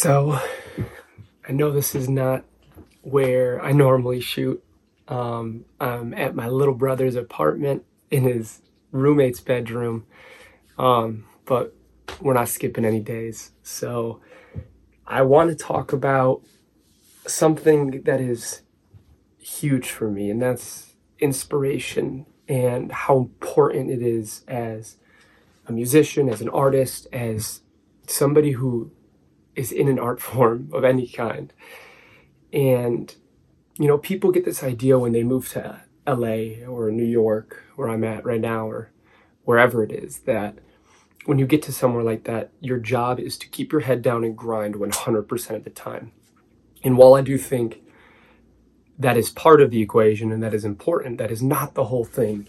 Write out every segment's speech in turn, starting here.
So, I know this is not where I normally shoot. Um, I'm at my little brother's apartment in his roommate's bedroom, um, but we're not skipping any days. So, I want to talk about something that is huge for me, and that's inspiration and how important it is as a musician, as an artist, as somebody who is in an art form of any kind. And, you know, people get this idea when they move to LA or New York, where I'm at right now, or wherever it is, that when you get to somewhere like that, your job is to keep your head down and grind 100% of the time. And while I do think that is part of the equation and that is important, that is not the whole thing.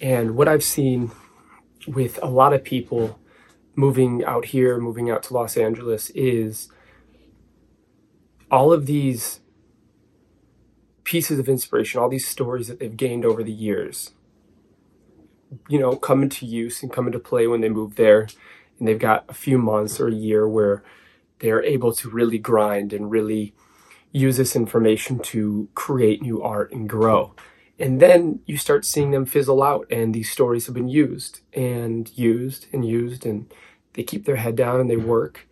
And what I've seen with a lot of people moving out here, moving out to Los Angeles, is all of these pieces of inspiration, all these stories that they've gained over the years, you know, come into use and come into play when they move there. And they've got a few months or a year where they're able to really grind and really use this information to create new art and grow. And then you start seeing them fizzle out, and these stories have been used and used and used, and they keep their head down and they work.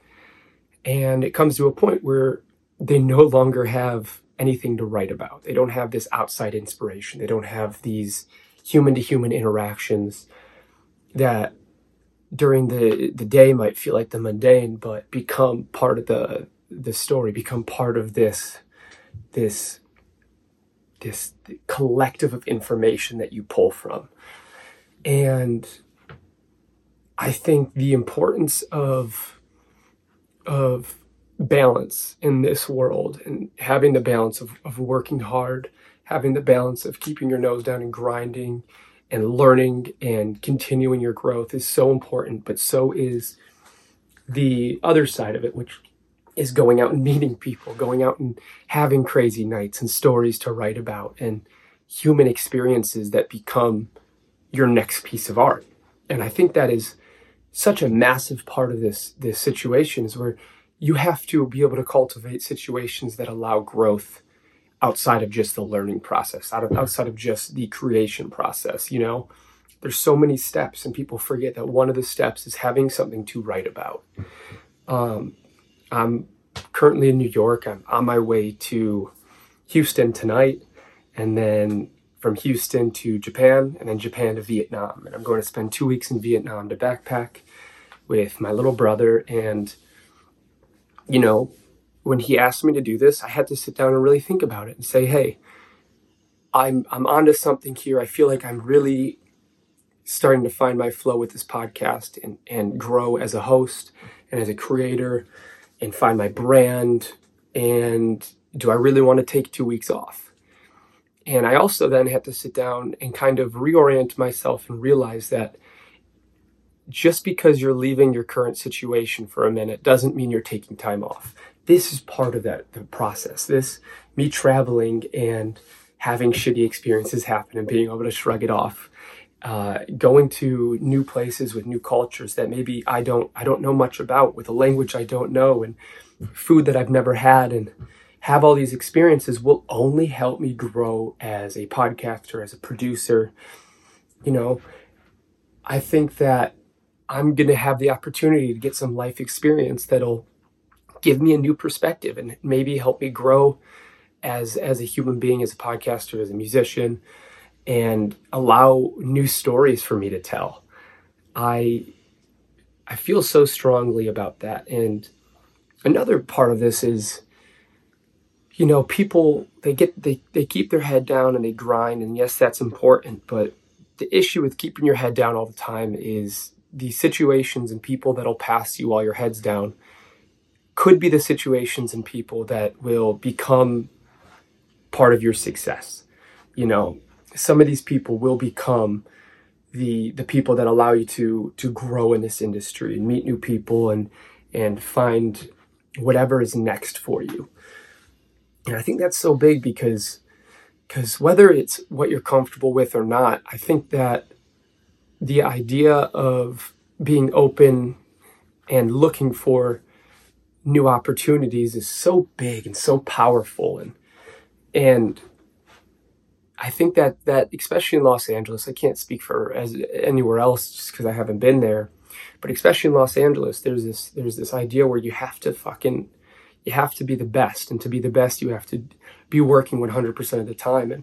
And it comes to a point where they no longer have anything to write about. They don't have this outside inspiration. They don't have these human to human interactions that during the the day might feel like the mundane, but become part of the the story, become part of this this this collective of information that you pull from. And I think the importance of of balance in this world and having the balance of, of working hard, having the balance of keeping your nose down and grinding and learning and continuing your growth is so important, but so is the other side of it, which is going out and meeting people, going out and having crazy nights and stories to write about and human experiences that become your next piece of art. And I think that is such a massive part of this this situation is where you have to be able to cultivate situations that allow growth outside of just the learning process, out of, outside of just the creation process, you know? There's so many steps and people forget that one of the steps is having something to write about. Um, I'm currently in New York. I'm on my way to Houston tonight, and then from Houston to Japan, and then Japan to Vietnam. And I'm going to spend two weeks in Vietnam to backpack with my little brother. And, you know, when he asked me to do this, I had to sit down and really think about it and say, hey, I'm I'm onto something here. I feel like I'm really starting to find my flow with this podcast and, and grow as a host and as a creator and find my brand and do I really want to take two weeks off? And I also then had to sit down and kind of reorient myself and realize that just because you're leaving your current situation for a minute doesn't mean you're taking time off. This is part of that the process. This me traveling and having shitty experiences happen and being able to shrug it off uh, going to new places with new cultures that maybe I don't I don't know much about, with a language I don't know, and food that I've never had, and have all these experiences will only help me grow as a podcaster, as a producer. You know, I think that I'm going to have the opportunity to get some life experience that'll give me a new perspective and maybe help me grow as as a human being, as a podcaster, as a musician and allow new stories for me to tell. I I feel so strongly about that. And another part of this is you know, people they get they, they keep their head down and they grind and yes that's important, but the issue with keeping your head down all the time is the situations and people that'll pass you while your head's down could be the situations and people that will become part of your success. You know, some of these people will become the the people that allow you to to grow in this industry and meet new people and and find whatever is next for you. And I think that's so big because because whether it's what you're comfortable with or not, I think that the idea of being open and looking for new opportunities is so big and so powerful and and I think that that especially in Los Angeles, I can't speak for as anywhere else just because I haven't been there, but especially in Los Angeles, there's this there's this idea where you have to fucking you have to be the best, and to be the best, you have to be working 100% of the time, and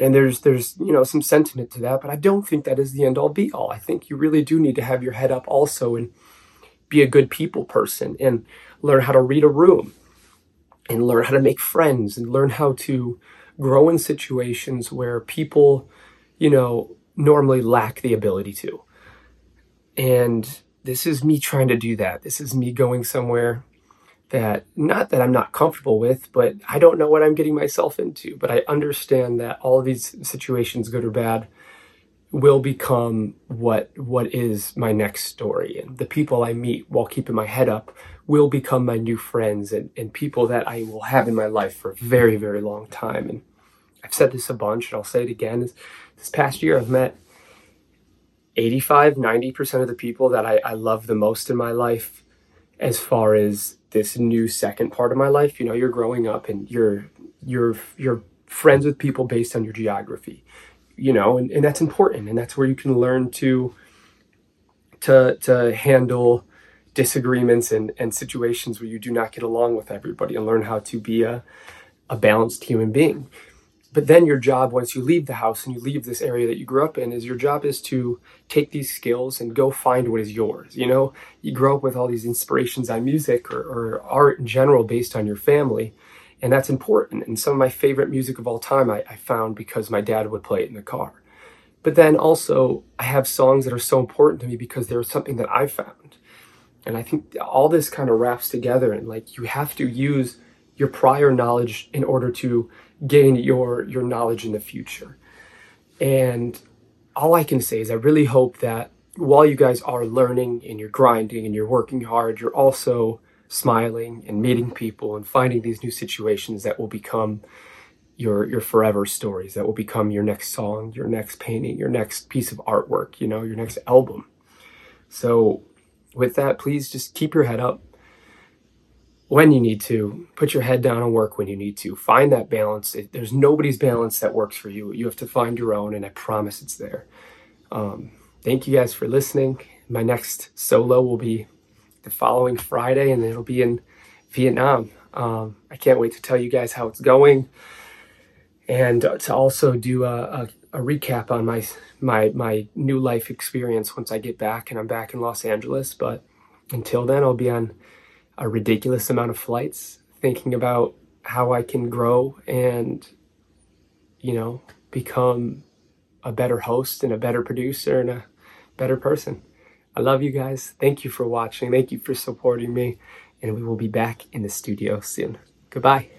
and there's there's you know some sentiment to that, but I don't think that is the end all be all. I think you really do need to have your head up also and be a good people person and learn how to read a room and learn how to make friends and learn how to grow in situations where people, you know, normally lack the ability to. And this is me trying to do that. This is me going somewhere that, not that I'm not comfortable with, but I don't know what I'm getting myself into. But I understand that all of these situations, good or bad, will become what what is my next story and the people i meet while keeping my head up will become my new friends and, and people that i will have in my life for a very very long time. And i've said this a bunch and i'll say it again. Is this past year i've met 85 90% of the people that I, I love the most in my life as far as this new second part of my life. You know you're growing up and you're you're you're friends with people based on your geography you know, and, and that's important. And that's where you can learn to to to handle disagreements and, and situations where you do not get along with everybody and learn how to be a, a balanced human being. But then your job, once you leave the house and you leave this area that you grew up in, is your job is to take these skills and go find what is yours. You know, you grow up with all these inspirations on music or, or art in general based on your family and that's important. And some of my favorite music of all time I, I found because my dad would play it in the car. But then also, I have songs that are so important to me because they're something that I found. And I think all this kind of wraps together, and like you have to use your prior knowledge in order to gain your your knowledge in the future. And all I can say is I really hope that while you guys are learning and you're grinding and you're working hard, you're also smiling and meeting people and finding these new situations that will become your your forever stories that will become your next song your next painting your next piece of artwork you know your next album so with that please just keep your head up when you need to. Put your head down and work when you need to. Find that balance. It, there's nobody's balance that works for you. You have to find your own and i promise it's there. Um, thank you guys for listening. My next solo will be the following Friday, and it'll be in Vietnam. Um, I can't wait to tell you guys how it's going, and to also do a, a, a, recap on my my my new life experience once I get back and I'm back in Los Angeles. But until then, I'll be on a ridiculous amount of flights, thinking about how I can grow and you know become a better host and a better producer and a better person. I love you guys. Thank you for watching. Thank you for supporting me. And we will be back in the studio soon. Goodbye.